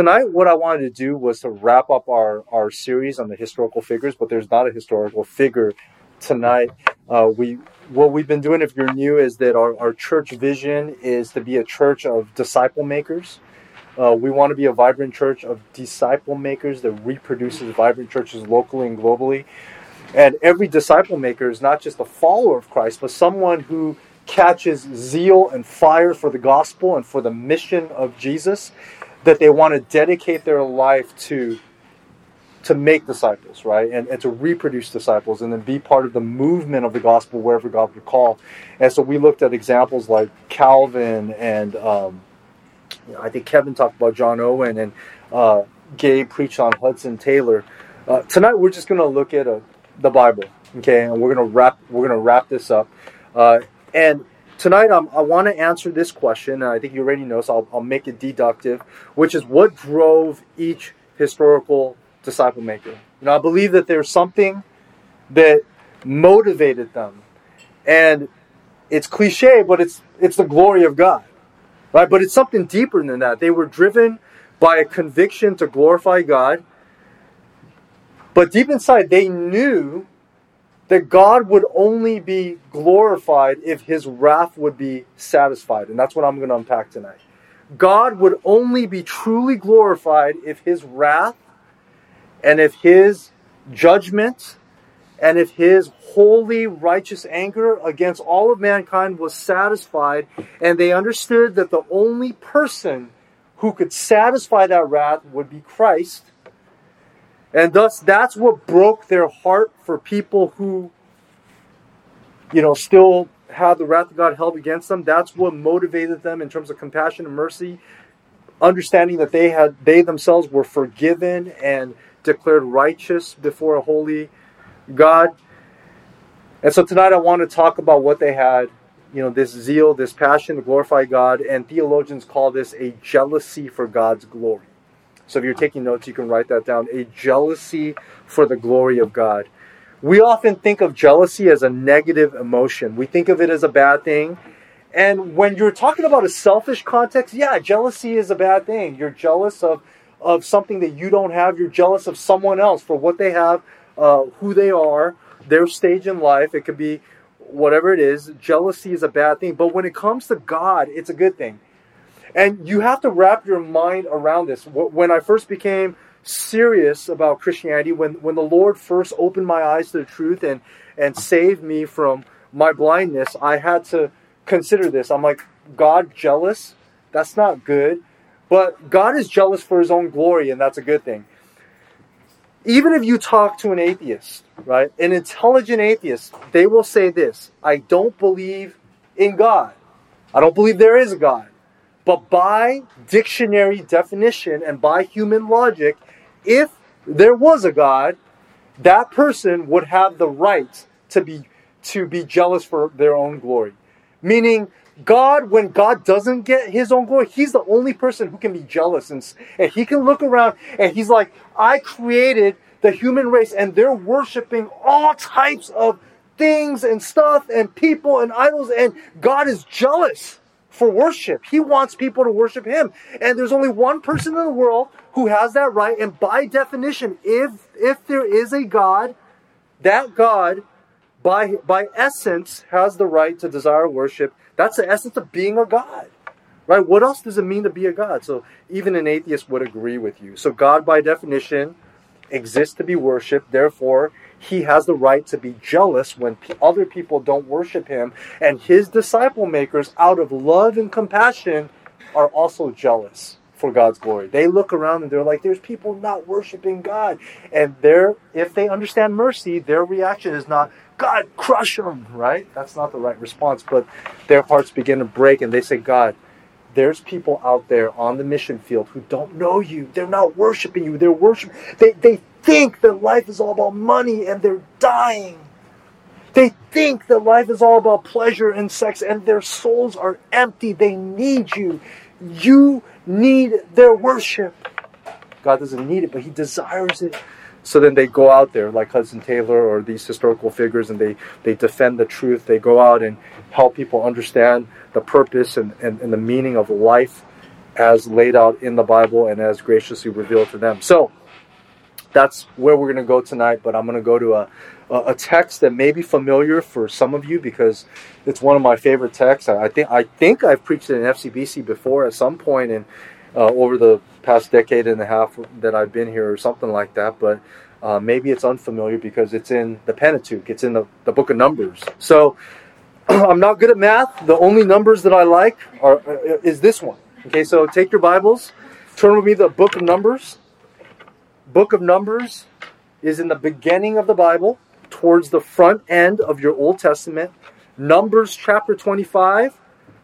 tonight, what I wanted to do was to wrap up our, our series on the historical figures, but there's not a historical figure tonight. Uh, we what we've been doing, if you're new, is that our, our church vision is to be a church of disciple makers. Uh, we want to be a vibrant church of disciple makers that reproduces vibrant churches locally and globally. And every disciple maker is not just a follower of Christ, but someone who catches zeal and fire for the gospel and for the mission of Jesus that they want to dedicate their life to to make disciples, right? And, and to reproduce disciples and then be part of the movement of the gospel wherever God would call. And so we looked at examples like Calvin and um, I think Kevin talked about John Owen and uh, Gabe preached on Hudson Taylor. Uh, tonight we're just going to look at uh, the Bible, okay? And we're going to wrap we're going to wrap this up. Uh, and tonight um, I want to answer this question, and I think you already know, so I'll, I'll make it deductive, which is what drove each historical disciple maker. You know, I believe that there's something that motivated them, and it's cliche, but it's it's the glory of God, right? But it's something deeper than that. They were driven by a conviction to glorify God, but deep inside, they knew that God would only be glorified if his wrath would be satisfied. And that's what I'm going to unpack tonight. God would only be truly glorified if his wrath and if his judgment and if his holy, righteous anger against all of mankind was satisfied, and they understood that the only person who could satisfy that wrath would be Christ, and thus, that's what broke their heart for people who, you know, still had the wrath of God held against them. That's what motivated them in terms of compassion and mercy, understanding that they had they themselves were forgiven and declared righteous before a holy God. And so tonight I want to talk about what they had, you know, this zeal, this passion to glorify God, and theologians call this a jealousy for God's glory. So if you're taking notes, you can write that down. A jealousy for the glory of God. We often think of jealousy as a negative emotion. We think of it as a bad thing. And when you're talking about a selfish context, yeah, jealousy is a bad thing. You're jealous of, of something that you don't have. You're jealous of someone else for what they have, uh, who they are, their stage in life. It could be whatever it is. Jealousy is a bad thing. But when it comes to God, it's a good thing. And you have to wrap your mind around this. When I first became serious about Christianity, when, when the Lord first opened my eyes to the truth and, and saved me from my blindness, I had to consider this. I'm like, God jealous? That's not good. But God is jealous for his own glory, and that's a good thing. Even if you talk to an atheist, right, an intelligent atheist, they will say this I don't believe in God. I don't believe there is a God. But by dictionary definition and by human logic, if there was a God, that person would have the right to be to be jealous for their own glory. Meaning God, when God doesn't get his own glory, he's the only person who can be jealous. And, and he can look around and he's like, I created the human race and they're worshiping all types of things and stuff and people and idols, and God is jealous for worship. He wants people to worship him. And there's only one person in the world who has that right. And by definition, if if there is a God, that God by by essence has the right to desire worship. That's the essence of being a God. Right? What else does it mean to be a God? So even an atheist would agree with you. So God by definition exists to be worshiped. Therefore, he has the right to be jealous when other people don't worship him. And his disciple makers, out of love and compassion, are also jealous for God's glory. They look around and they're like, there's people not worshiping God. And they if they understand mercy, their reaction is not, God, crush them, right? That's not the right response. But their hearts begin to break and they say, God, there's people out there on the mission field who don't know you. They're not worshiping you. They're worshiping. They, they think that life is all about money and they're dying. They think that life is all about pleasure and sex and their souls are empty. They need you. You need their worship. God doesn't need it, but He desires it. So then they go out there, like Hudson Taylor or these historical figures, and they, they defend the truth. They go out and help people understand the purpose and, and, and the meaning of life as laid out in the Bible and as graciously revealed to them. So that's where we're going to go tonight, but I'm going to go to a, a text that may be familiar for some of you because it's one of my favorite texts. I think I think I've preached it in FCBC before at some point in uh, over the past decade and a half that I've been here or something like that. But uh, maybe it's unfamiliar because it's in the Pentateuch. It's in the, the book of Numbers. So I'm not good at math. The only numbers that I like are uh, is this one. Okay, so take your Bibles, turn with me the book of Numbers. Book of Numbers is in the beginning of the Bible towards the front end of your Old Testament. Numbers chapter 25,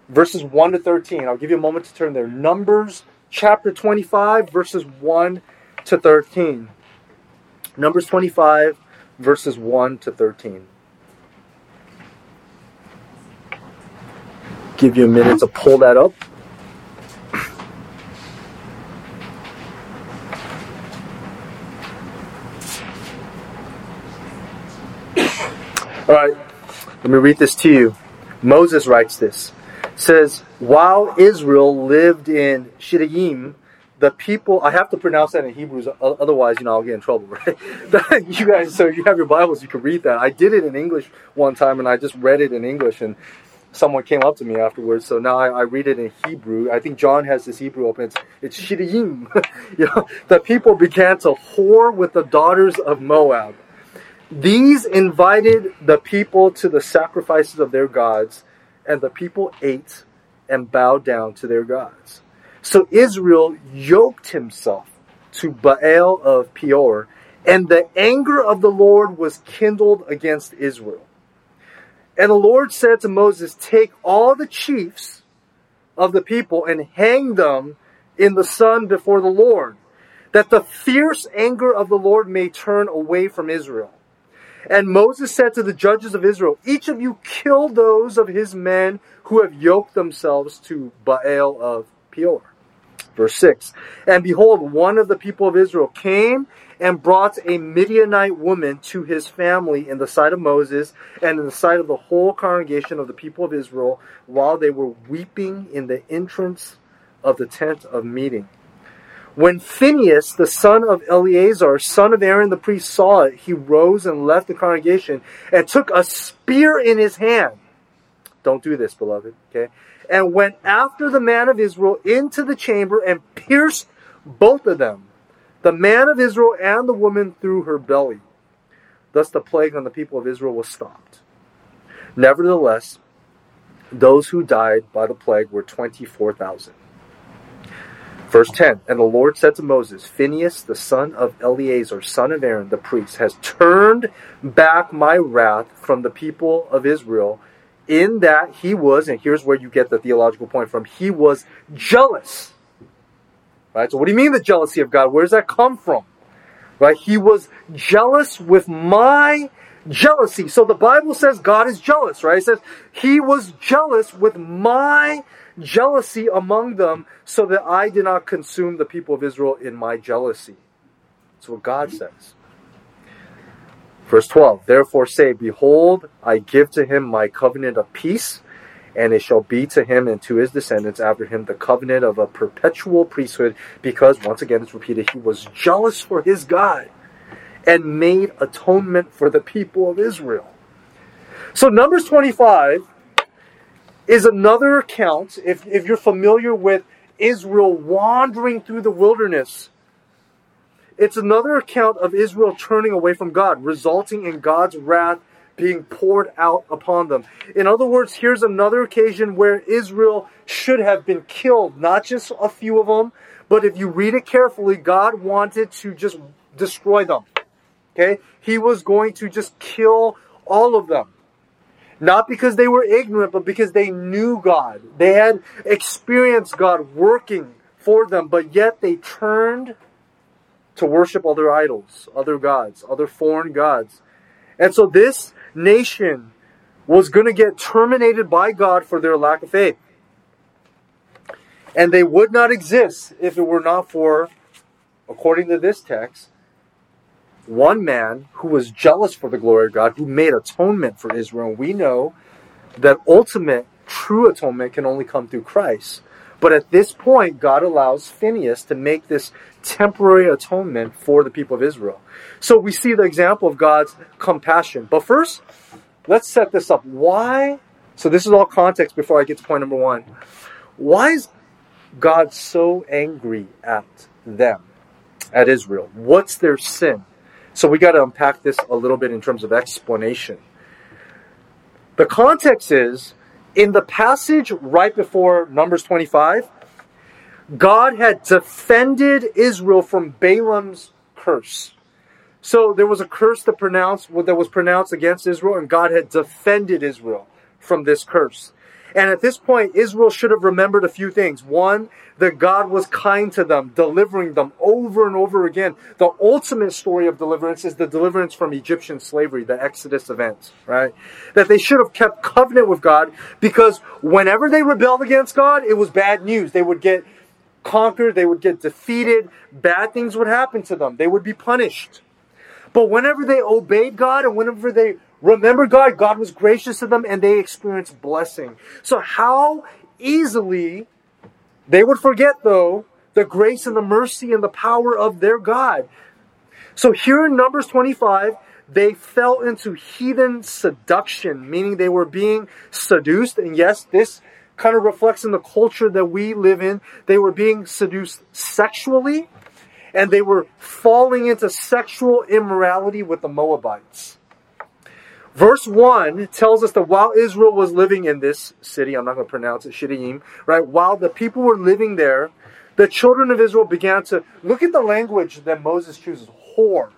verses 1 to 13. I'll give you a moment to turn there. Numbers chapter 25, verses 1 to 13. Numbers 25, verses 1 to 13. Give you a minute to pull that up. All right, let me read this to you. Moses writes this. Says, while Israel lived in Shittim, the people, I have to pronounce that in Hebrew, otherwise, you know, I'll get in trouble, right? you guys, so you have your Bibles, you can read that. I did it in English one time and I just read it in English and someone came up to me afterwards. So now I, I read it in Hebrew. I think John has this Hebrew open. It's, it's you know, the people began to whore with the daughters of Moab these invited the people to the sacrifices of their gods, and the people ate and bowed down to their gods. So Israel yoked himself to Baal of Peor, and the anger of the Lord was kindled against Israel. And the Lord said to Moses, Take all the chiefs of the people and hang them in the sun before the Lord, that the fierce anger of the Lord may turn away from Israel. And Moses said to the judges of Israel, Each of you kill those of his men who have yoked themselves to Baal of Peor. Verse 6 And behold, one of the people of Israel came and brought a Midianite woman to his family in the sight of Moses and in the sight of the whole congregation of the people of Israel while they were weeping in the entrance of the tent of meeting. When Phinehas, the son of Eleazar, son of Aaron the priest, saw it, he rose and left the congregation and took a spear in his hand. Don't do this, beloved, okay? And went after the man of Israel into the chamber and pierced both of them, the man of Israel and the woman through her belly. Thus the plague on the people of Israel was stopped. Nevertheless, those who died by the plague were 24,000. Verse 10 And the Lord said to Moses, Phinehas, the son of Eleazar, son of Aaron, the priest, has turned back my wrath from the people of Israel, in that he was, and here's where you get the theological point from, he was jealous. Right? So, what do you mean the jealousy of God? Where does that come from? Right? He was jealous with my jealousy. So the Bible says God is jealous, right? It says he was jealous with my jealousy among them so that I did not consume the people of Israel in my jealousy. That's what God says. Verse 12 Therefore say, Behold, I give to him my covenant of peace, and it shall be to him and to his descendants after him the covenant of a perpetual priesthood, because, once again, it's repeated, he was jealous for his God and made atonement for the people of Israel. So, Numbers 25 is another account, if, if you're familiar with Israel wandering through the wilderness, it's another account of Israel turning away from God, resulting in God's wrath being poured out upon them. In other words, here's another occasion where Israel should have been killed, not just a few of them, but if you read it carefully, God wanted to just destroy them. Okay? He was going to just kill all of them. Not because they were ignorant, but because they knew God. They had experienced God working for them, but yet they turned to worship other idols, other gods, other foreign gods. And so this nation was going to get terminated by God for their lack of faith. And they would not exist if it were not for, according to this text, one man who was jealous for the glory of God, who made atonement for Israel. We know that ultimate true atonement can only come through Christ. But at this point, God allows Phineas to make this temporary atonement for the people of Israel. So we see the example of God's compassion. But first, let's set this up. Why? So this is all context before I get to point number one. Why is God so angry at them, at Israel? What's their sin? So we got to unpack this a little bit in terms of explanation. The context is in the passage right before Numbers 25, God had defended Israel from Balaam's curse. So there was a curse that pronounced that was pronounced against Israel, and God had defended Israel from this curse. And at this point, Israel should have remembered a few things. One, that God was kind to them, delivering them over and over again. The ultimate story of deliverance is the deliverance from Egyptian slavery, the Exodus event, right? That they should have kept covenant with God because whenever they rebelled against God, it was bad news. They would get conquered, they would get defeated, bad things would happen to them, they would be punished. But whenever they obeyed God and whenever they remember God, God was gracious to them and they experienced blessing. So how easily they would forget though the grace and the mercy and the power of their God. So here in Numbers 25, they fell into heathen seduction, meaning they were being seduced. And yes, this kind of reflects in the culture that we live in. They were being seduced sexually and they were falling into sexual immorality with the Moabites. Verse 1 tells us that while Israel was living in this city, I'm not going to pronounce it, Shittim, right? While the people were living there, the children of Israel began to look at the language that Moses chooses whore.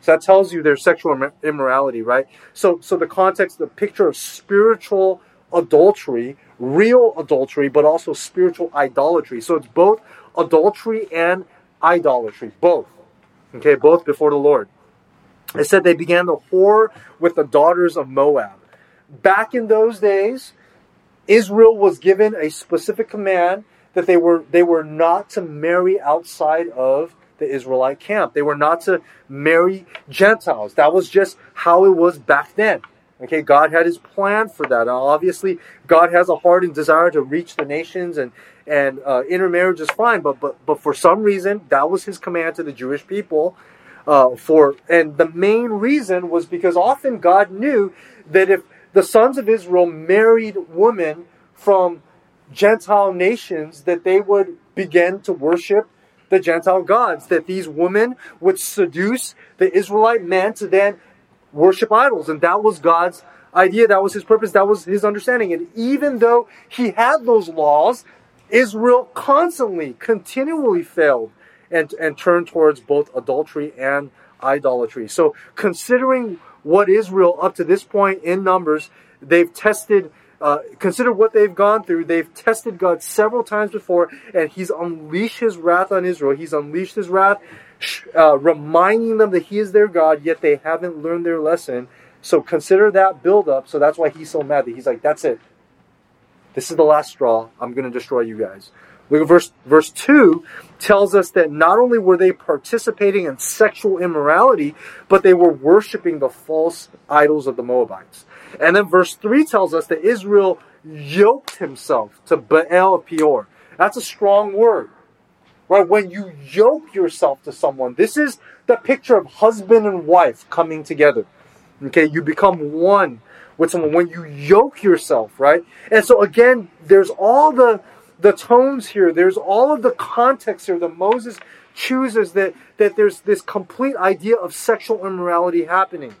So that tells you their sexual immorality, right? So, so the context, the picture of spiritual adultery, real adultery, but also spiritual idolatry. So it's both adultery and idolatry, both. Okay, both before the Lord. It said they began to whore with the daughters of Moab. Back in those days, Israel was given a specific command that they were they were not to marry outside of the Israelite camp. They were not to marry Gentiles. That was just how it was back then. Okay, God had his plan for that. Now, obviously, God has a heart and desire to reach the nations and and uh, intermarriage is fine, but but but for some reason that was his command to the Jewish people uh, for and the main reason was because often God knew that if the sons of Israel married women from Gentile nations, that they would begin to worship the Gentile gods, that these women would seduce the Israelite men to then worship idols. And that was God's idea, that was his purpose, that was his understanding. And even though he had those laws, Israel constantly, continually failed and, and turn towards both adultery and idolatry. So, considering what Israel up to this point in Numbers, they've tested, uh, consider what they've gone through. They've tested God several times before, and He's unleashed His wrath on Israel. He's unleashed His wrath, uh, reminding them that He is their God, yet they haven't learned their lesson. So, consider that buildup. So, that's why He's so mad that He's like, that's it. This is the last straw. I'm going to destroy you guys. Look at verse, verse 2 tells us that not only were they participating in sexual immorality, but they were worshiping the false idols of the Moabites. And then verse 3 tells us that Israel yoked himself to Baal of Peor. That's a strong word. Right? When you yoke yourself to someone, this is the picture of husband and wife coming together. Okay, you become one with someone when you yoke yourself, right? And so again, there's all the the tones here, there's all of the context here that Moses chooses that, that there's this complete idea of sexual immorality happening.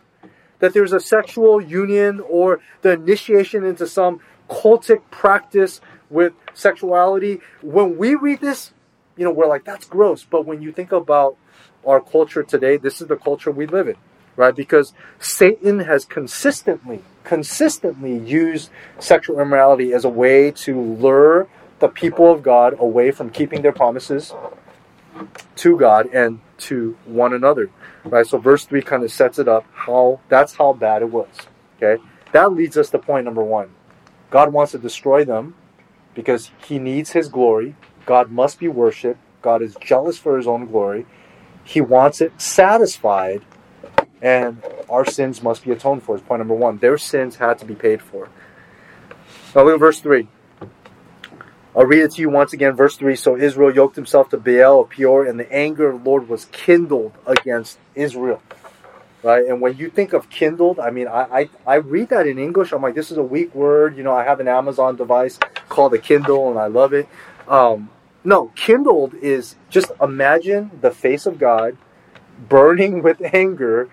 That there's a sexual union or the initiation into some cultic practice with sexuality. When we read this, you know, we're like, that's gross. But when you think about our culture today, this is the culture we live in, right? Because Satan has consistently, consistently used sexual immorality as a way to lure the people of God away from keeping their promises to God and to one another. Right? So verse 3 kind of sets it up how that's how bad it was. Okay? That leads us to point number 1. God wants to destroy them because he needs his glory. God must be worshiped. God is jealous for his own glory. He wants it satisfied and our sins must be atoned for. Is point number 1. Their sins had to be paid for. Now look at verse 3. I'll read it to you once again, verse 3. So Israel yoked himself to Baal of Peor, and the anger of the Lord was kindled against Israel. Right? And when you think of kindled, I mean, I, I, I read that in English. I'm like, this is a weak word. You know, I have an Amazon device called a Kindle, and I love it. Um, no, kindled is just imagine the face of God burning with anger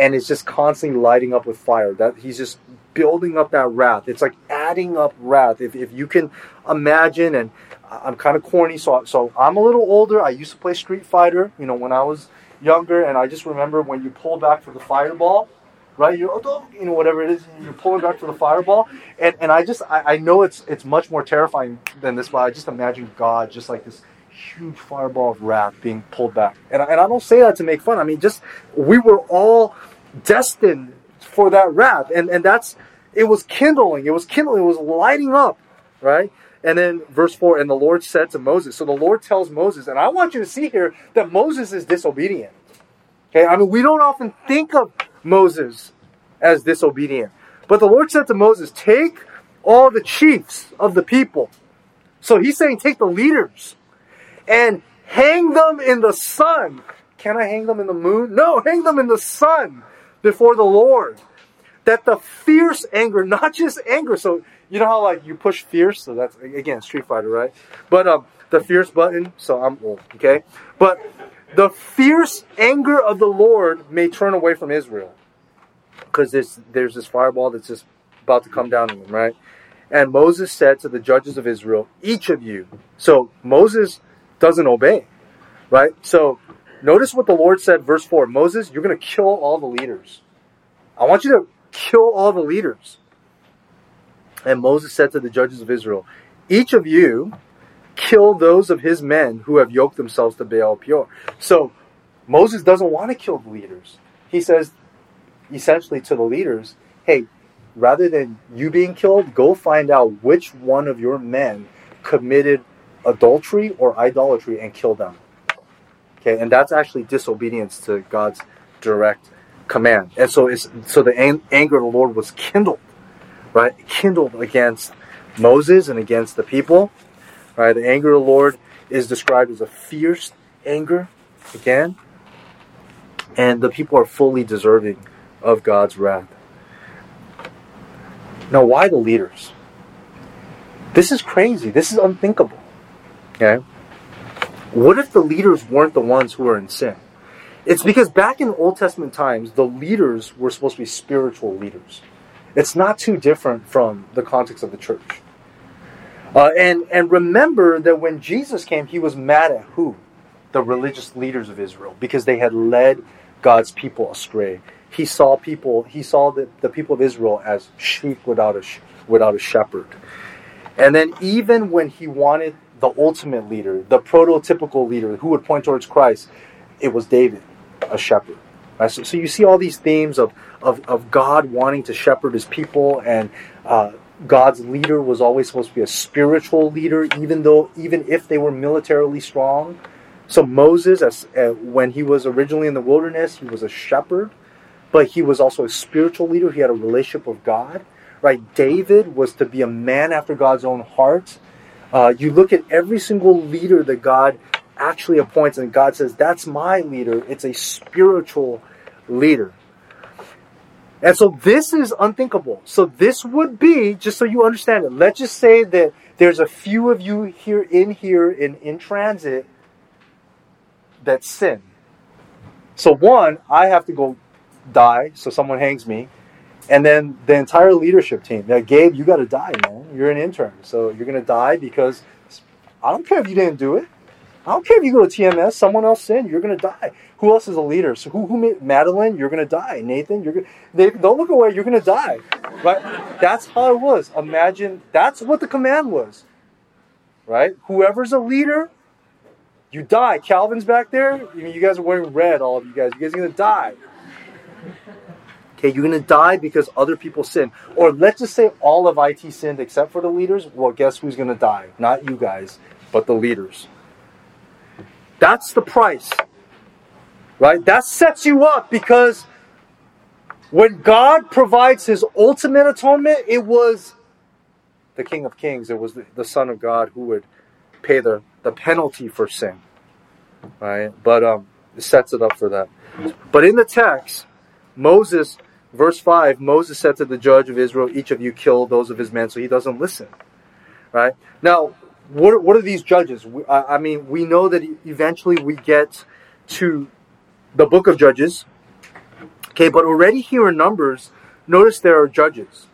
and it's just constantly lighting up with fire. That he's just building up that wrath. It's like adding up wrath. If, if you can imagine, and I'm kind of corny, so so I'm a little older. I used to play Street Fighter, you know, when I was younger, and I just remember when you pull back for the fireball, right? You oh, you know whatever it is, you're pulling back for the fireball, and and I just I, I know it's it's much more terrifying than this, but I just imagine God just like this huge fireball of wrath being pulled back. And and I don't say that to make fun. I mean, just we were all destined for that wrath. And, and that's, it was kindling. It was kindling. It was lighting up, right? And then verse 4 and the Lord said to Moses. So the Lord tells Moses, and I want you to see here that Moses is disobedient. Okay, I mean, we don't often think of Moses as disobedient. But the Lord said to Moses, Take all the chiefs of the people. So he's saying, Take the leaders and hang them in the sun. Can I hang them in the moon? No, hang them in the sun before the Lord. That the fierce anger, not just anger, so you know how like you push fierce, so that's again Street Fighter, right? But um, the fierce button, so I'm old, okay? But the fierce anger of the Lord may turn away from Israel, because there's there's this fireball that's just about to come down on them, right? And Moses said to the judges of Israel, each of you. So Moses doesn't obey, right? So Notice what the Lord said, verse 4 Moses, you're going to kill all the leaders. I want you to kill all the leaders. And Moses said to the judges of Israel, Each of you kill those of his men who have yoked themselves to Baal Peor. So Moses doesn't want to kill the leaders. He says, essentially, to the leaders, Hey, rather than you being killed, go find out which one of your men committed adultery or idolatry and kill them. Okay, and that's actually disobedience to God's direct command. And so it's so the ang- anger of the Lord was kindled, right? Kindled against Moses and against the people. Right? The anger of the Lord is described as a fierce anger again. And the people are fully deserving of God's wrath. Now, why the leaders? This is crazy. This is unthinkable. Okay? What if the leaders weren't the ones who were in sin? It's because back in Old Testament times, the leaders were supposed to be spiritual leaders. It's not too different from the context of the church. Uh, and, and remember that when Jesus came, he was mad at who? The religious leaders of Israel, because they had led God's people astray. He saw people, he saw the, the people of Israel as sheep without a, without a shepherd. And then even when he wanted the ultimate leader, the prototypical leader who would point towards Christ, it was David, a shepherd. Right? So, so, you see all these themes of, of, of God wanting to shepherd his people, and uh, God's leader was always supposed to be a spiritual leader, even though even if they were militarily strong. So Moses, as, uh, when he was originally in the wilderness, he was a shepherd, but he was also a spiritual leader. He had a relationship with God. Right? David was to be a man after God's own heart uh, you look at every single leader that God actually appoints, and God says, That's my leader. It's a spiritual leader. And so this is unthinkable. So this would be, just so you understand it, let's just say that there's a few of you here in here in, in transit that sin. So one, I have to go die, so someone hangs me. And then the entire leadership team. Now, Gabe, you got to die, man. You're an intern, so you're to die because I don't care if you didn't do it. I don't care if you go to TMS, someone else sinned, you're to die. Who else is a leader? So who, who made, Madeline, you're to die. Nathan, you're going Nathan, don't look away, you're to die. Right? That's how it was. Imagine, that's what the command was. Right? Whoever's a leader, you die. Calvin's back there. You, guys are wearing red, all of you guys. You guys are to die. Okay, you're going to die because other people sin. Or let's just say all of IT sinned except for the leaders. Well, guess who's going to die? Not you guys, but the leaders. That's the price. Right? That sets you up because when God provides his ultimate atonement, it was the King of Kings. It was the, the Son of God who would pay the, the penalty for sin. Right? But um, it sets it up for that. But in the text, Moses, verse 5, Moses said to the judge of Israel, Each of you kill those of his men, so he doesn't listen. Right? Now, what, what are these judges? I, mean, we know that eventually we get to the book of Judges. Okay, but already here in Numbers, notice there are judges.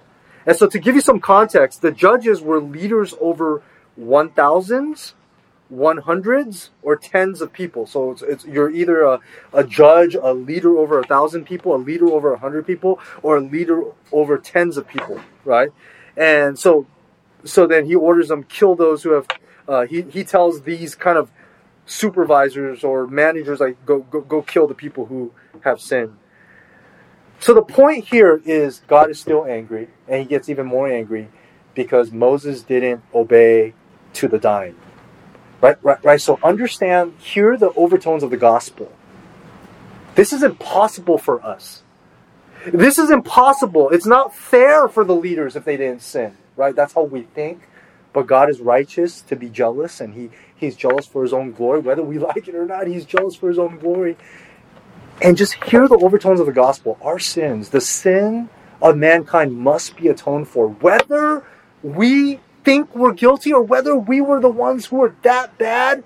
And so to give you some context, the judges were leaders over one thousands, one hundreds, or tens of people. So it's, it's you're either a, a judge, a leader over a thousand people, a leader over a hundred people, or a leader over tens of people, right? And so so then he orders them kill those who have. Uh, he he tells these kind of supervisors or managers like go go go kill the people who have sinned. So the point here is God is still angry, and he gets even more angry because Moses didn't obey to the dime. Right, right, right. So understand, hear the overtones of the gospel. This is impossible for us. This is impossible. It's not fair for the leaders if they didn't sin right? That's how we think. But God is righteous to be jealous, and He He's jealous for His own glory, whether we like it or not. He's jealous for His own glory. And just hear the overtones of the gospel. Our sins, the sin of mankind, must be atoned for, whether we think we're guilty or whether we were the ones who were that bad.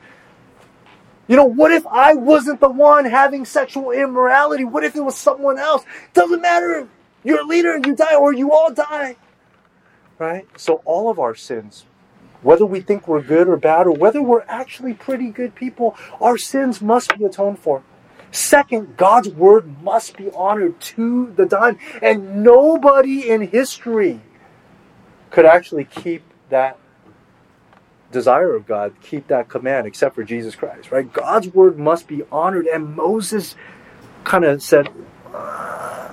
You know, what if I wasn't the one having sexual immorality? What if it was someone else? It Doesn't matter. You're a leader, and you die, or you all die. Right? So all of our sins, whether we think we're good or bad, or whether we're actually pretty good people, our sins must be atoned for. Second, God's word must be honored to the dime. And nobody in history could actually keep that desire of God, keep that command, except for Jesus Christ, right? God's word must be honored. And Moses kind of said, uh,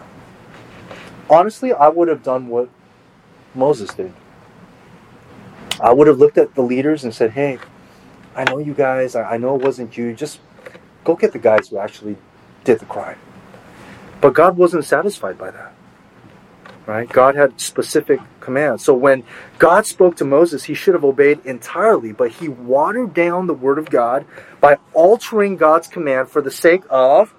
honestly, I would have done what Moses did. I would have looked at the leaders and said, hey, I know you guys, I know it wasn't you, just go get the guys who actually did the crime. But God wasn't satisfied by that. Right? God had specific commands. So when God spoke to Moses, he should have obeyed entirely, but he watered down the word of God by altering God's command for the sake of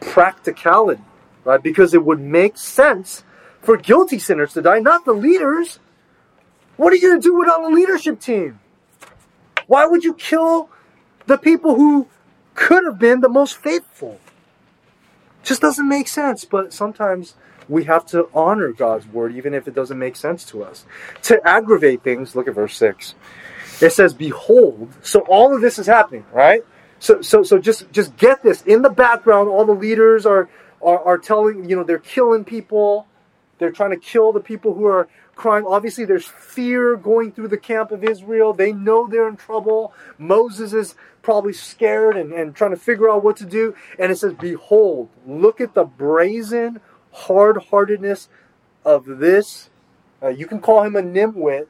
practicality, right? Because it would make sense for guilty sinners to die, not the leaders. What are you going to do without a leadership team? Why would you kill the people who could have been the most faithful? Just doesn't make sense, but sometimes we have to honor God's word even if it doesn't make sense to us. To aggravate things, look at verse 6. It says, Behold, so all of this is happening, right? So so so just just get this. In the background, all the leaders are are, are telling, you know, they're killing people they're trying to kill the people who are crying. Obviously, there's fear going through the camp of Israel. They know they're in trouble. Moses is probably scared and, and trying to figure out what to do. And it says, Behold, look at the brazen hard heartedness of this. Uh, you can call him a nimwit.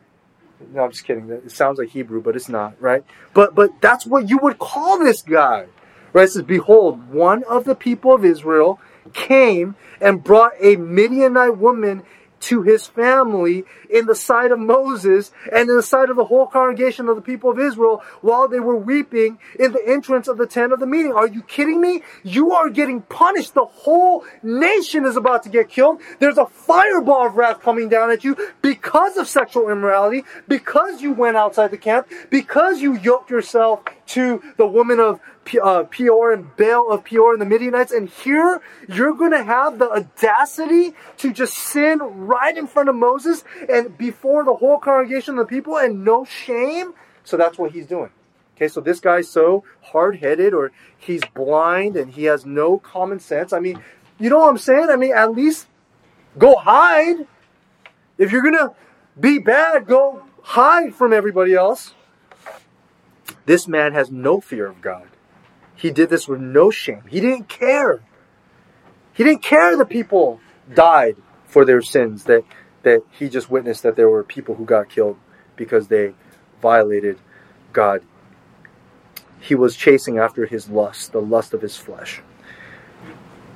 No, I'm just kidding. It sounds like Hebrew, but it's not, right? But but that's what you would call this guy. Right? It says, Behold, one of the people of Israel came and brought a Midianite woman to his family in the sight of Moses and in the sight of the whole congregation of the people of Israel while they were weeping in the entrance of the tent of the meeting. Are you kidding me? You are getting punished. The whole nation is about to get killed. There's a fireball of wrath coming down at you because of sexual immorality, because you went outside the camp, because you yoked yourself to the woman of uh, Peor and Baal of Peor and the Midianites. And here you're going to have the audacity to just sin right in front of Moses and before the whole congregation of the people and no shame. So that's what he's doing. Okay, so this guy's so hard headed or he's blind and he has no common sense. I mean, you know what I'm saying? I mean, at least go hide. If you're going to be bad, go hide from everybody else. This man has no fear of God. He did this with no shame. He didn't care. He didn't care that people died for their sins, that, that he just witnessed that there were people who got killed because they violated God. He was chasing after his lust, the lust of his flesh.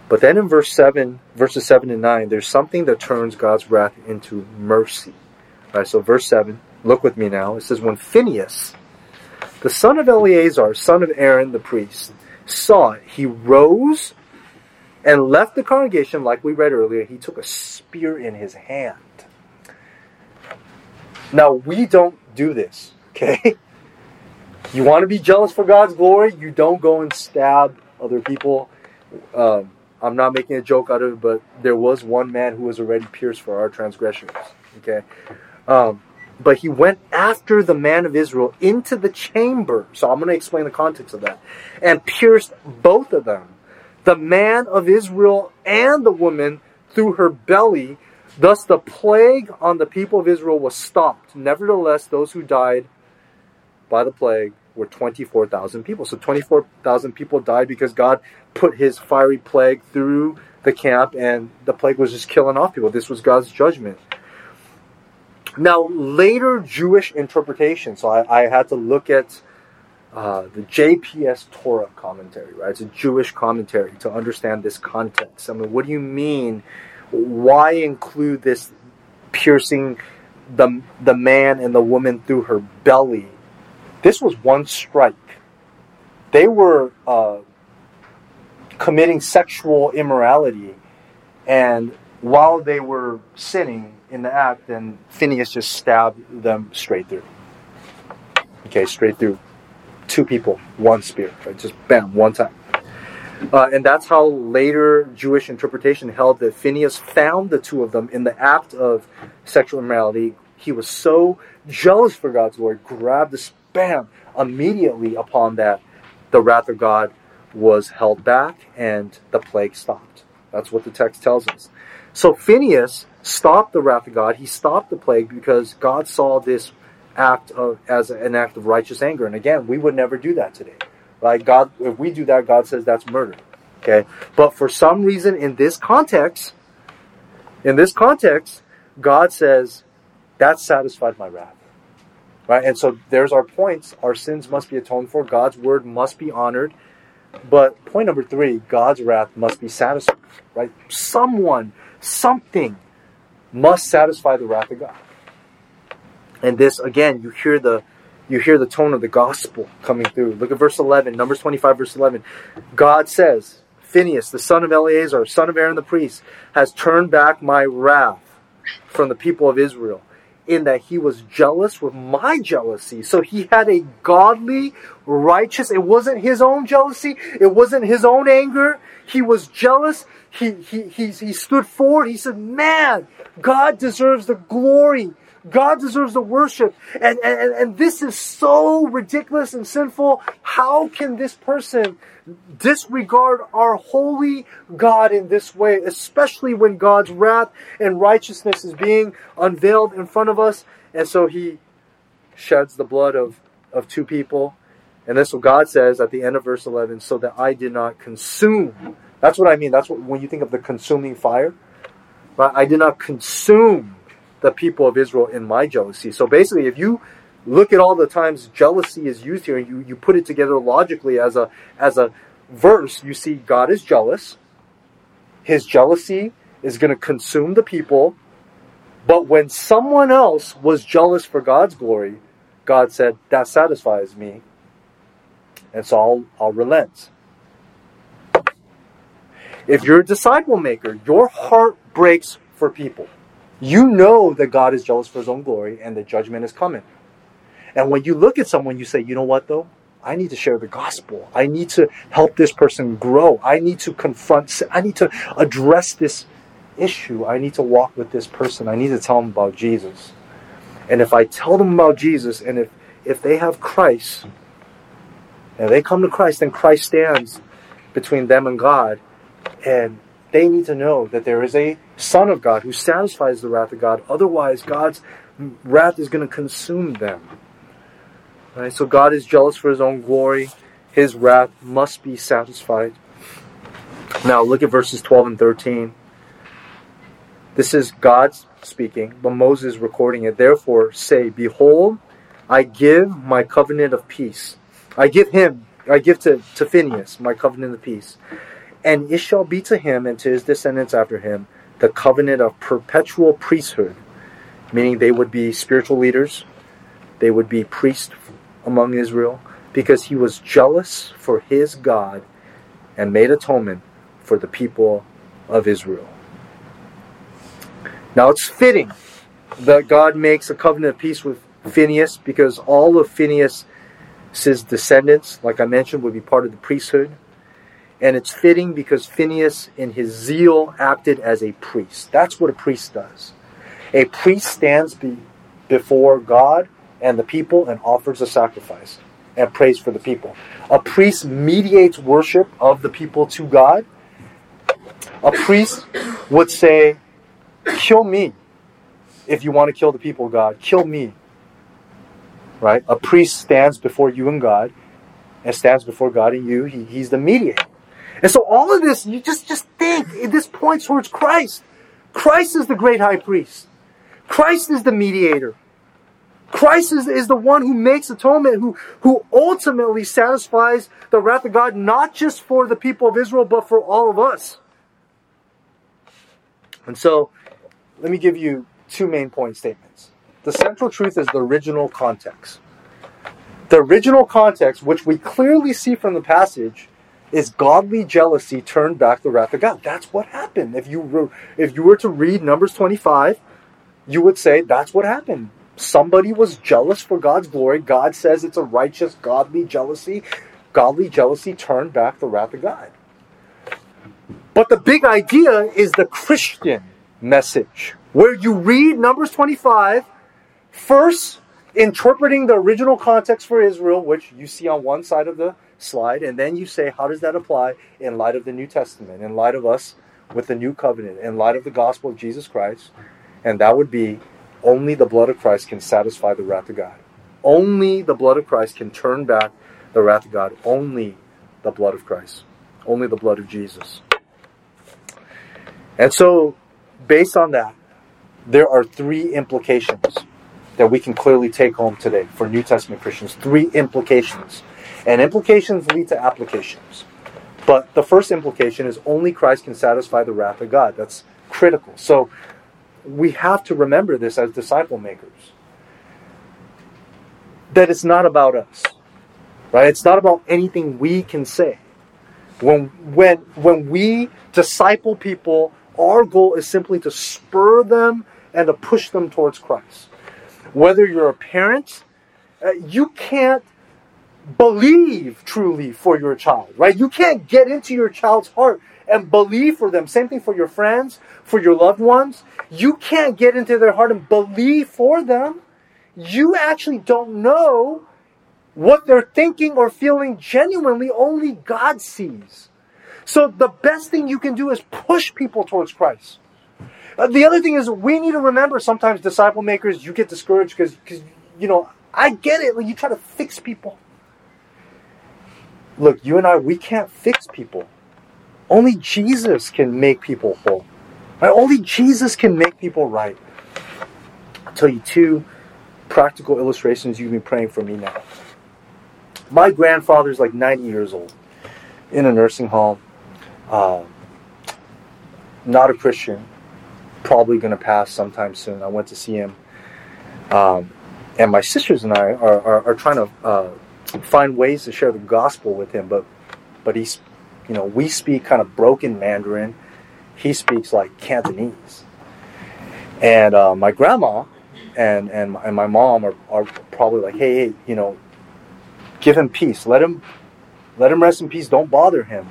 But then in verse 7, verses 7 and 9, there's something that turns God's wrath into mercy. All right, so verse 7, look with me now. It says, When Phinehas, the son of Eleazar, son of Aaron the priest, saw it, he rose and left the congregation, like we read earlier. He took a spear in his hand. Now, we don't do this, okay? You want to be jealous for God's glory? You don't go and stab other people. Um, I'm not making a joke out of it, but there was one man who was already pierced for our transgressions. Okay, um, but he went after the man of Israel into the chamber. So I'm going to explain the context of that, and pierced both of them, the man of Israel and the woman, through her belly. Thus the plague on the people of Israel was stopped. Nevertheless, those who died by the plague were 24,000 people. So 24,000 people died because God put his fiery plague through the camp and the plague was just killing off people. This was God's judgment. Now, later Jewish interpretation, so I, I had to look at uh, the JPS Torah commentary, right? It's a Jewish commentary to understand this context. I mean, what do you mean? Why include this piercing the, the man and the woman through her belly this was one strike. They were uh, committing sexual immorality, and while they were sinning in the act, and Phineas just stabbed them straight through. Okay, straight through. Two people, one spear. Right? Just bam, one time. Uh, and that's how later Jewish interpretation held that Phineas found the two of them in the act of sexual immorality. He was so jealous for God's word, grabbed the bam, immediately upon that, the wrath of God was held back and the plague stopped. That's what the text tells us. So Phineas stopped the wrath of God. He stopped the plague because God saw this act of, as an act of righteous anger. And again, we would never do that today. Right? God, if we do that, God says that's murder. Okay? But for some reason in this context, in this context, God says, that satisfied my wrath. Right? And so there's our points. Our sins must be atoned for. God's word must be honored. But point number three, God's wrath must be satisfied. Right? Someone, something must satisfy the wrath of God. And this again, you hear the you hear the tone of the gospel coming through. Look at verse 11, Numbers 25, verse 11. God says, Phineas, the son of Eleazar, son of Aaron the priest, has turned back my wrath from the people of Israel in that he was jealous with my jealousy. So he had a godly, righteous, it wasn't his own jealousy, it wasn't his own anger. He was jealous. He, he, he, he stood forward. He said, Man, God deserves the glory. God deserves the worship. And, and, and this is so ridiculous and sinful. How can this person disregard our holy God in this way, especially when God's wrath and righteousness is being unveiled in front of us. And so he sheds the blood of, of two people. And that's what God says at the end of verse 11, so that I did not consume. That's what I mean. That's what, when you think of the consuming fire, right? I did not consume the people of Israel in my jealousy. So basically, if you look at all the times jealousy is used here and you, you put it together logically as a as a verse you see god is jealous his jealousy is going to consume the people but when someone else was jealous for god's glory god said that satisfies me and so i'll, relent if you're a disciple maker your heart breaks for people you know that god is jealous for his own glory and the judgment is coming and when you look at someone, you say, you know what though? I need to share the gospel. I need to help this person grow. I need to confront, I need to address this issue. I need to walk with this person. I need to tell them about Jesus. And if I tell them about Jesus, and if, if they have Christ, and they come to Christ, and Christ stands between them and God. And they need to know that there is a Son of God who satisfies the wrath of God. Otherwise, God's wrath is going to consume them. Right? So God is jealous for his own glory. His wrath must be satisfied. Now look at verses 12 and 13. This is God speaking, but Moses recording it. Therefore say, Behold, I give my covenant of peace. I give him, I give to, to Phinehas my covenant of peace. And it shall be to him and to his descendants after him the covenant of perpetual priesthood meaning they would be spiritual leaders, they would be priests among Israel, because he was jealous for his God and made atonement for the people of Israel. Now it's fitting that God makes a covenant of peace with Phineas because all of Phineas' descendants, like I mentioned, would be part of the priesthood. And it's fitting because Phinehas, in his zeal, acted as a priest. That's what a priest does. A priest stands be, before God and the people and offers a sacrifice and prays for the people. A priest mediates worship of the people to God. A priest would say, Kill me if you want to kill the people God. Kill me. Right? A priest stands before you and God and stands before God and you. He, he's the mediator. And so all of this, you just, just think, this points towards Christ. Christ is the great high priest. Christ is the mediator. Christ is, is the one who makes atonement, who, who ultimately satisfies the wrath of God, not just for the people of Israel, but for all of us. And so, let me give you two main point statements. The central truth is the original context. The original context, which we clearly see from the passage, is godly jealousy turned back the wrath of God. That's what happened. If you were, if you were to read Numbers 25, you would say that's what happened. Somebody was jealous for God's glory. God says it's a righteous, godly jealousy. Godly jealousy turned back the wrath of God. But the big idea is the Christian message, where you read Numbers 25, first interpreting the original context for Israel, which you see on one side of the slide, and then you say, how does that apply in light of the New Testament, in light of us with the new covenant, in light of the gospel of Jesus Christ? And that would be only the blood of Christ can satisfy the wrath of God. Only the blood of Christ can turn back the wrath of God. Only the blood of Christ. Only the blood of Jesus. And so, based on that, there are three implications that we can clearly take home today for New Testament Christians. Three implications. And implications lead to applications. But the first implication is only Christ can satisfy the wrath of God. That's critical. So we have to remember this as disciple makers. That it's not about us. Right? It's not about anything we can say. When when when we disciple people our goal is simply to spur them and to push them towards Christ. Whether you're a parent, uh, you can't believe truly for your child, right? You can't get into your child's heart and believe for them. Same thing for your friends, for your loved ones. You can't get into their heart and believe for them. You actually don't know what they're thinking or feeling genuinely, only God sees. So the best thing you can do is push people towards Christ. Uh, the other thing is we need to remember sometimes disciple makers you get discouraged because because you know I get it. Like you try to fix people. Look, you and I we can't fix people. Only Jesus can make people whole. Right? Only Jesus can make people right. I'll tell you two practical illustrations you've been praying for me now. My grandfather's like 90 years old in a nursing home uh, not a Christian, probably going to pass sometime soon. I went to see him. Um, and my sisters and I are, are, are trying to uh, find ways to share the gospel with him, but but he's, you know, we speak kind of broken Mandarin. He speaks like Cantonese. And uh, my grandma and, and, and my mom are, are probably like, hey, hey, you know, give him peace. Let him let him rest in peace. Don't bother him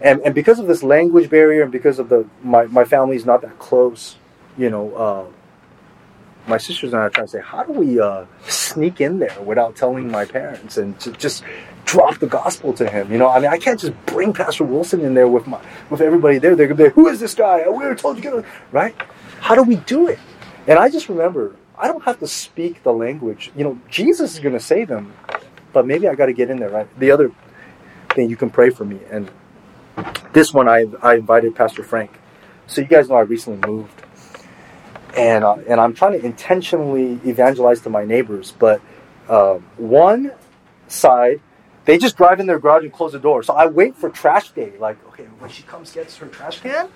and and because of this language barrier and because of the my my family's not that close, you know, uh, my sisters and I are trying to say, how do we uh, sneak in there without telling my parents and to just drop the gospel to him? You know, I mean, I can't just bring Pastor Wilson in there with my with everybody there. They're gonna be, like, who is this guy? We were told you get right. How do we do it? And I just remember, I don't have to speak the language. You know, Jesus is gonna save them, but maybe I got to get in there, right? The other thing you can pray for me and this one I, I invited Pastor Frank. So you guys know I recently moved, and uh, and I'm trying to intentionally evangelize to my neighbors. But uh, one side, they just drive in their garage and close the door. So I wait for trash day. Like, okay, when she comes gets her trash can,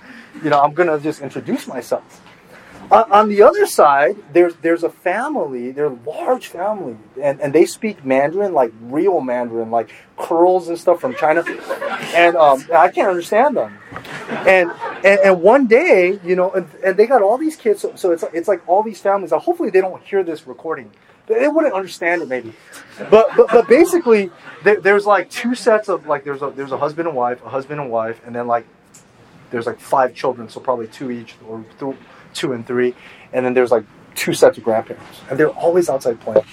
you know, I'm gonna just introduce myself. On, the other side, there's there's a family, they're a large family, and, and they speak Mandarin like real Mandarin, like curls and stuff from China, and um, I can't understand them. And, and and one day, you know, and, and they got all these kids, so, so it's it's like all these families. Now, hopefully, they don't hear this recording. They wouldn't understand it maybe, but but, but basically, there, there's like two sets of like there's a there's a husband and wife, a husband and wife, and then like there's like five children, so probably two each or th- two and three, and then there's like two sets of grandparents, and they're always outside playing.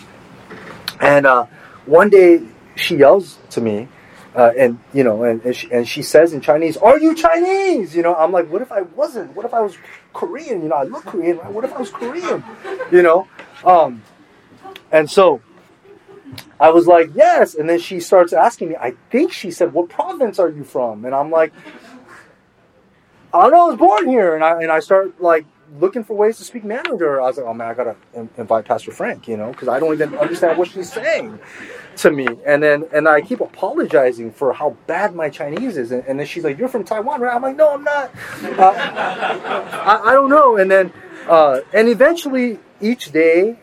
And uh, one day she yells to me, uh, and you know, and and she, and she, says in Chinese, "Are you Chinese?" You know, I'm like, "What if I wasn't? What if I was Korean? You know, I look Korean. Right? What if I was Korean? You know?" Um, and so I was like, "Yes." And then she starts asking me. I think she said, "What province are you from?" And I'm like, "I don't know. I was born here." And I and I start like looking for ways to speak Mandarin to her. I was like, oh man, I gotta invite Pastor Frank, you know, because I don't even understand what she's saying to me. And then and I keep apologizing for how bad my Chinese is. And, and then she's like, you're from Taiwan, right? I'm like, no, I'm not. Uh, I, I, don't know. And then uh, and eventually each day,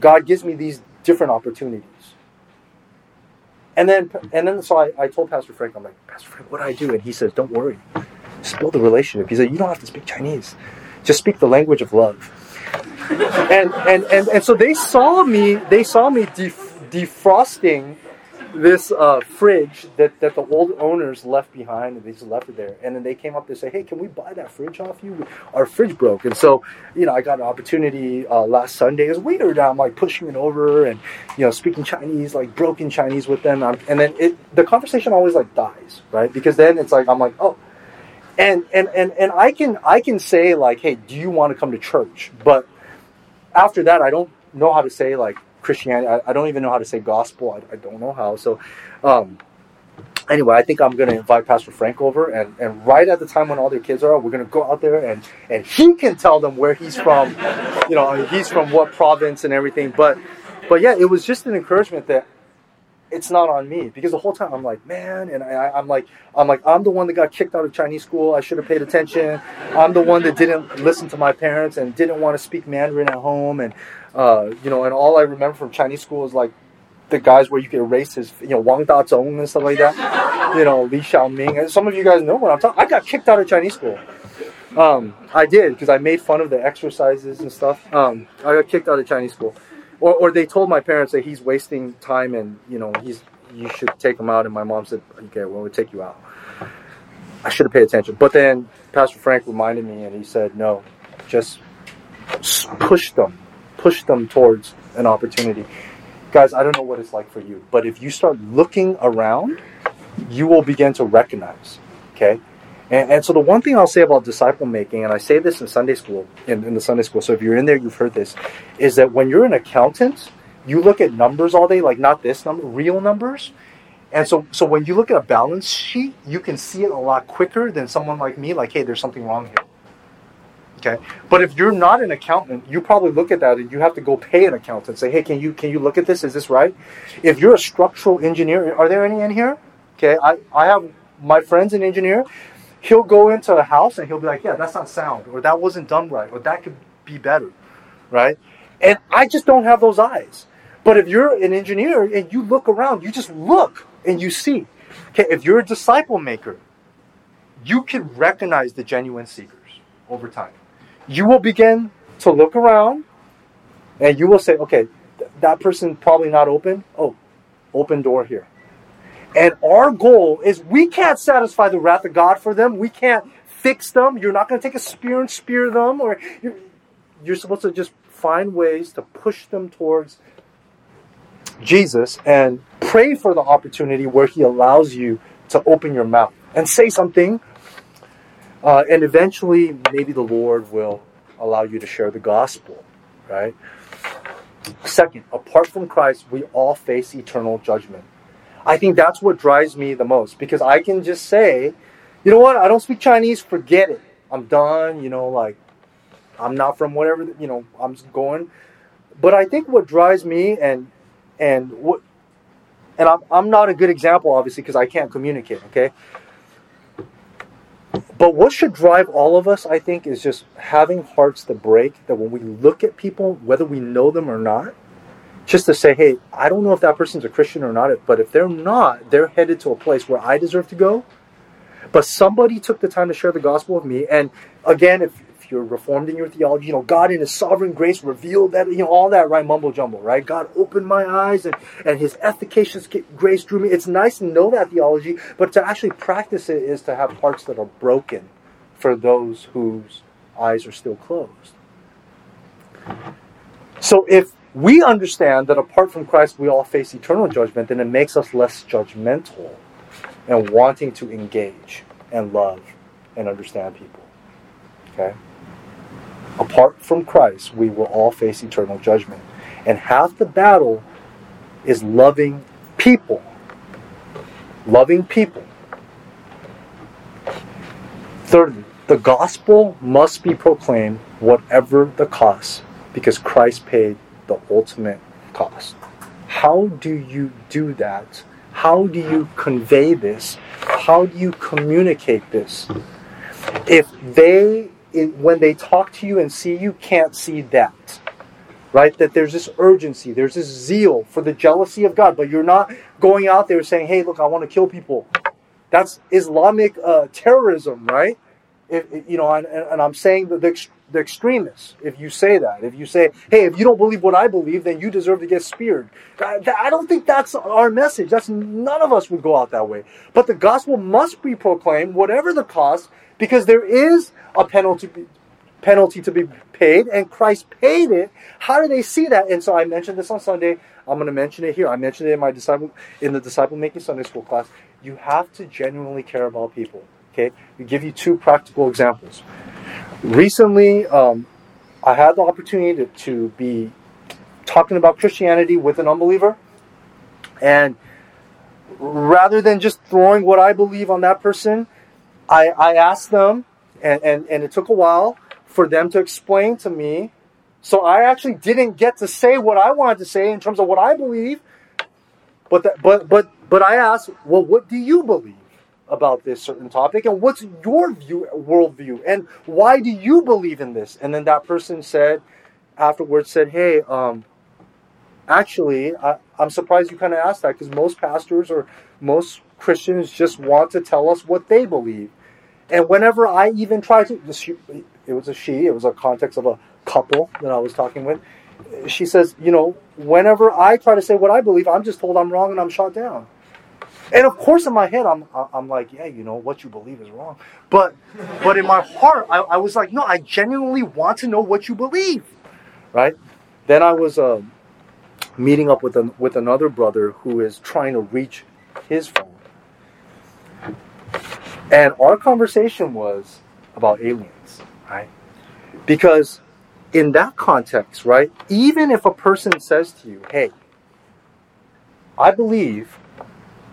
God gives me these different opportunities. And then and then so I, I told Pastor Frank, I'm like, Pastor Frank, what do I do? And he says, don't worry. Just build a relationship. He said, you don't have to speak Chinese. Just speak the language of love. and, and, and, and so they saw me, they saw me def- defrosting this uh, fridge that, that the old owners left behind and they just left it there. And then they came up to say, hey, can we buy that fridge off you? Our fridge broke. And so, you know, I got an opportunity uh, last Sunday as waiter down, I'm like pushing it over and, you know, speaking Chinese, like broken Chinese with them. I'm, and then it, the conversation always like dies, right? Because then it's like, I'm like, oh, and and and and I can I can say like, hey, do you want to come to church? But after that, I don't know how to say like Christianity. I, I don't even know how to say gospel. I, I don't know how. So, um, anyway, I think I'm going to invite Pastor Frank over, and, and right at the time when all their kids are, we're going to go out there and and he can tell them where he's from. You know, he's from what province and everything. But but yeah, it was just an encouragement that it's not on me because the whole time I'm like, man, and I, am like, I'm like, I'm the one that got kicked out of Chinese school. I should have paid attention. I'm the one that didn't listen to my parents and didn't want to speak Mandarin at home, and uh, you know, and all I remember from Chinese school is like the guys where you could erase his, you know, Wang Dazhong and stuff like that. You know, Li Xiaoming, and some of you guys know what I'm talking. I got kicked out of Chinese school. Um, I did because I made fun of the exercises and stuff. Um, I got kicked out of Chinese school or, or they told my parents that he's wasting time and you know he's you should take him out. And my mom said okay well we'll take you out. I should have paid attention. But then pastor frank reminded me and he said no just push them push them towards an opportunity. Guys i don't know what it's like for you but if you start looking around you will begin to recognize okay and, and, so the one thing I'll say about disciple making, and I say this in Sunday school, in, in the Sunday school, so if you're in there, you've heard this, is that when you're an accountant, you look at numbers all day, like not this number, real numbers. And so, so when you look at a balance sheet, you can see it a lot quicker than someone like me, like, hey, there's something wrong here. Okay. But if you're not an accountant, you probably look at that and you have to go pay an accountant. Say, hey, can you can you look at this? Is this right? If you're a structural engineer, are there any in here? Okay, I, I have my friend's an engineer he'll go into a house and he'll be like, yeah, that's not sound, or that wasn't done right, or that could be better, right? And I just don't have those eyes. But if you're an engineer and you look around, you just look and you see. Okay, if you're a disciple maker, you can recognize the genuine seekers over time. You will begin to look around and you will say, okay, th- that person probably not open. Oh, open door here. And our goal is we can't satisfy the wrath of God for them. We can't fix them. You're not going to take a spear and spear them, or you're, you're supposed to just find ways to push them towards Jesus and pray for the opportunity where He allows you to open your mouth and say something. Uh, and eventually, maybe the Lord will allow you to share the gospel, right? Second, apart from Christ, we all face eternal judgment. I think that's what drives me the most because I can just say, you know what, I don't speak Chinese, forget it. I'm done, you know, like I'm not from whatever, you know, I'm just going. But I think what drives me and and what and I'm I'm not a good example obviously because I can't communicate, okay? But what should drive all of us, I think, is just having hearts that break, that when we look at people, whether we know them or not, just to say, hey, I don't know if that person's a Christian or not, but if they're not, they're headed to a place where I deserve to go. But somebody took the time to share the gospel with me. And again, if, if you're reformed in your theology, you know, God in His sovereign grace revealed that, you know, all that, right? Mumble jumble, right? God opened my eyes and, and His efficacious grace drew me. It's nice to know that theology, but to actually practice it is to have hearts that are broken for those whose eyes are still closed. So if we understand that apart from Christ we all face eternal judgment, then it makes us less judgmental and wanting to engage and love and understand people. Okay? Apart from Christ, we will all face eternal judgment. And half the battle is loving people. Loving people. Thirdly, the gospel must be proclaimed whatever the cost because Christ paid the ultimate cost. How do you do that? How do you convey this? How do you communicate this? If they, when they talk to you and see you, can't see that, right? That there's this urgency, there's this zeal for the jealousy of God, but you're not going out there saying, hey, look, I want to kill people. That's Islamic uh, terrorism, right? If, you know, and, and I'm saying that the, the extremists if you say that. If you say, hey, if you don't believe what I believe, then you deserve to get speared. I, don't think that's our message. That's none of us would go out that way. But the gospel must be proclaimed, whatever the cost, because there is a penalty penalty to be paid, and Christ paid it. How do they see that? And so I mentioned this on Sunday. I'm going to mention it here. I mentioned it in my disciple in the disciple making Sunday school class. You have to genuinely care about people. Okay, we give you two practical examples recently, um, I had the opportunity to, to, be talking about Christianity with an unbeliever, and rather than just throwing what I believe on that person, I, I asked them, and, and, and it took a while for them to explain to me. So I actually didn't get to say what I wanted to say in terms of what I believe, but but but but I asked, well, what do you believe? About this certain topic and what's your view worldview and why do you believe in this? And then that person said afterwards said hey um, actually I, am surprised you kind of asked that because most pastors or most christians just want to tell us what they believe and whenever i even try to it was a she it was a context of a couple that i was talking with she says you know whenever i try to say what i believe i'm just told i'm wrong and i'm shot down and of course, in my head, I'm I'm like, yeah, you know, what you believe is wrong. But but in my heart, I, I was like, no, I genuinely want to know what you believe, right? Then I was uh, meeting up with an, with another brother who is trying to reach his phone, and our conversation was about aliens, right? Because in that context, right, even if a person says to you, hey, I believe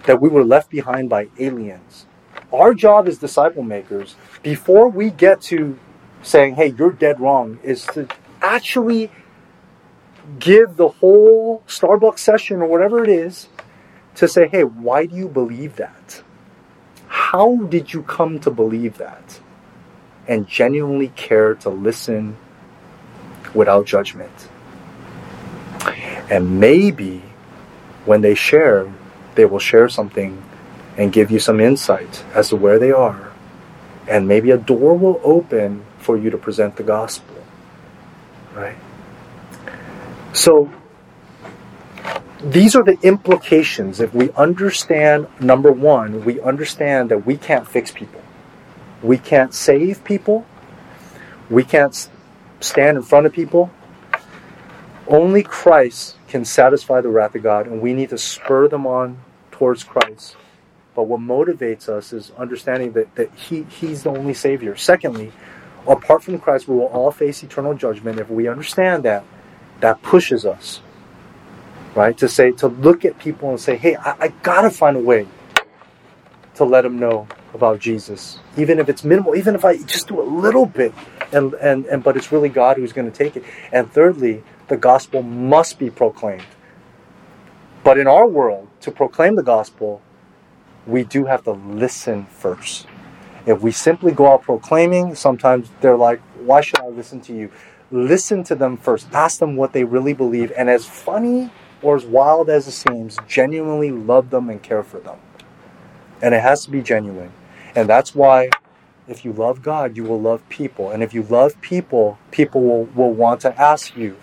that we were left behind by aliens. Our job as disciple makers, before we get to saying, hey, you're dead wrong, is to actually give the whole Starbucks session or whatever it is to say, hey, why do you believe that? How did you come to believe that? And genuinely care to listen without judgment. And maybe when they share, they will share something and give you some insight as to where they are. And maybe a door will open for you to present the gospel. Right? So, these are the implications. If we understand, number one, we understand that we can't fix people, we can't save people, we can't stand in front of people. Only Christ can satisfy the wrath of God, and we need to spur them on towards Christ. But what motivates us is understanding that, that he, He's the only Savior. Secondly, apart from Christ, we will all face eternal judgment. If we understand that, that pushes us, right? To say, to look at people and say, hey, I, I gotta find a way to let them know about Jesus, even if it's minimal, even if I just do a little bit, and and and but it's really God who's going to take it. And thirdly, the gospel must be proclaimed. But in our world, to proclaim the gospel, we do have to listen first. If we simply go out proclaiming, sometimes they're like, why should I listen to you? Listen to them first. Ask them what they really believe. And as funny or as wild as it seems, genuinely love them and care for them. And it has to be genuine. And that's why if you love God, you will love people. And if you love people, people will, will want to ask you,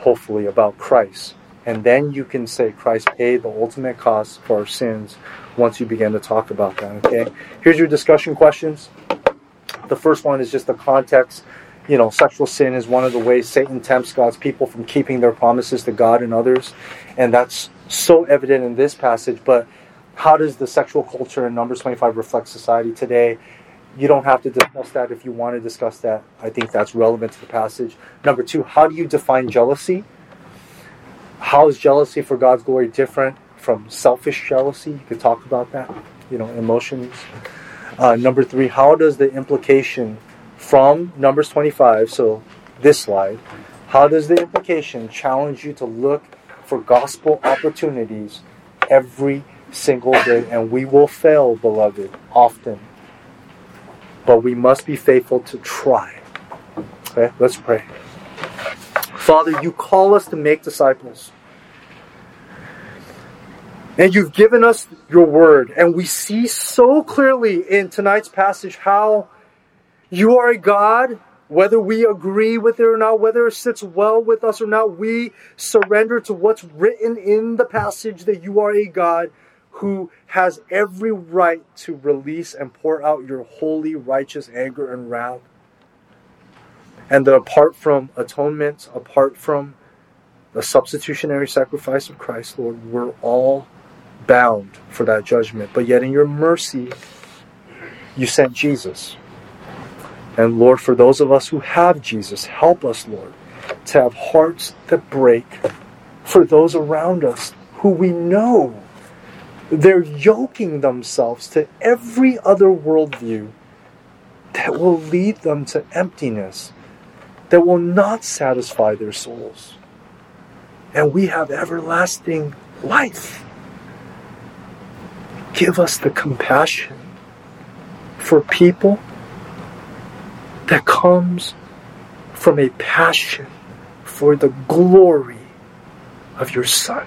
hopefully, about Christ. And then you can say Christ paid the ultimate cost for our sins once you begin to talk about that. Okay? Here's your discussion questions. The first one is just the context. You know, sexual sin is one of the ways Satan tempts God's people from keeping their promises to God and others. And that's so evident in this passage. But how does the sexual culture in Numbers 25 reflect society today? You don't have to discuss that if you want to discuss that. I think that's relevant to the passage. Number two, how do you define jealousy? How is jealousy for God's glory different from selfish jealousy? You could talk about that, you know, emotions. Uh, number three, how does the implication from Numbers 25, so this slide, how does the implication challenge you to look for gospel opportunities every single day? And we will fail, beloved, often. But we must be faithful to try. Okay, let's pray. Father, you call us to make disciples. And you've given us your word. And we see so clearly in tonight's passage how you are a God, whether we agree with it or not, whether it sits well with us or not, we surrender to what's written in the passage that you are a God who has every right to release and pour out your holy, righteous anger and wrath and that apart from atonement, apart from the substitutionary sacrifice of Christ, Lord, we're all bound for that judgment. But yet, in your mercy, you sent Jesus. And Lord, for those of us who have Jesus, help us, Lord, to have hearts that break for those around us who we know they're yoking themselves to every other worldview that will lead them to emptiness that will not satisfy their souls. And we have everlasting life. Give us the compassion for people that comes from a passion for the glory of your Son.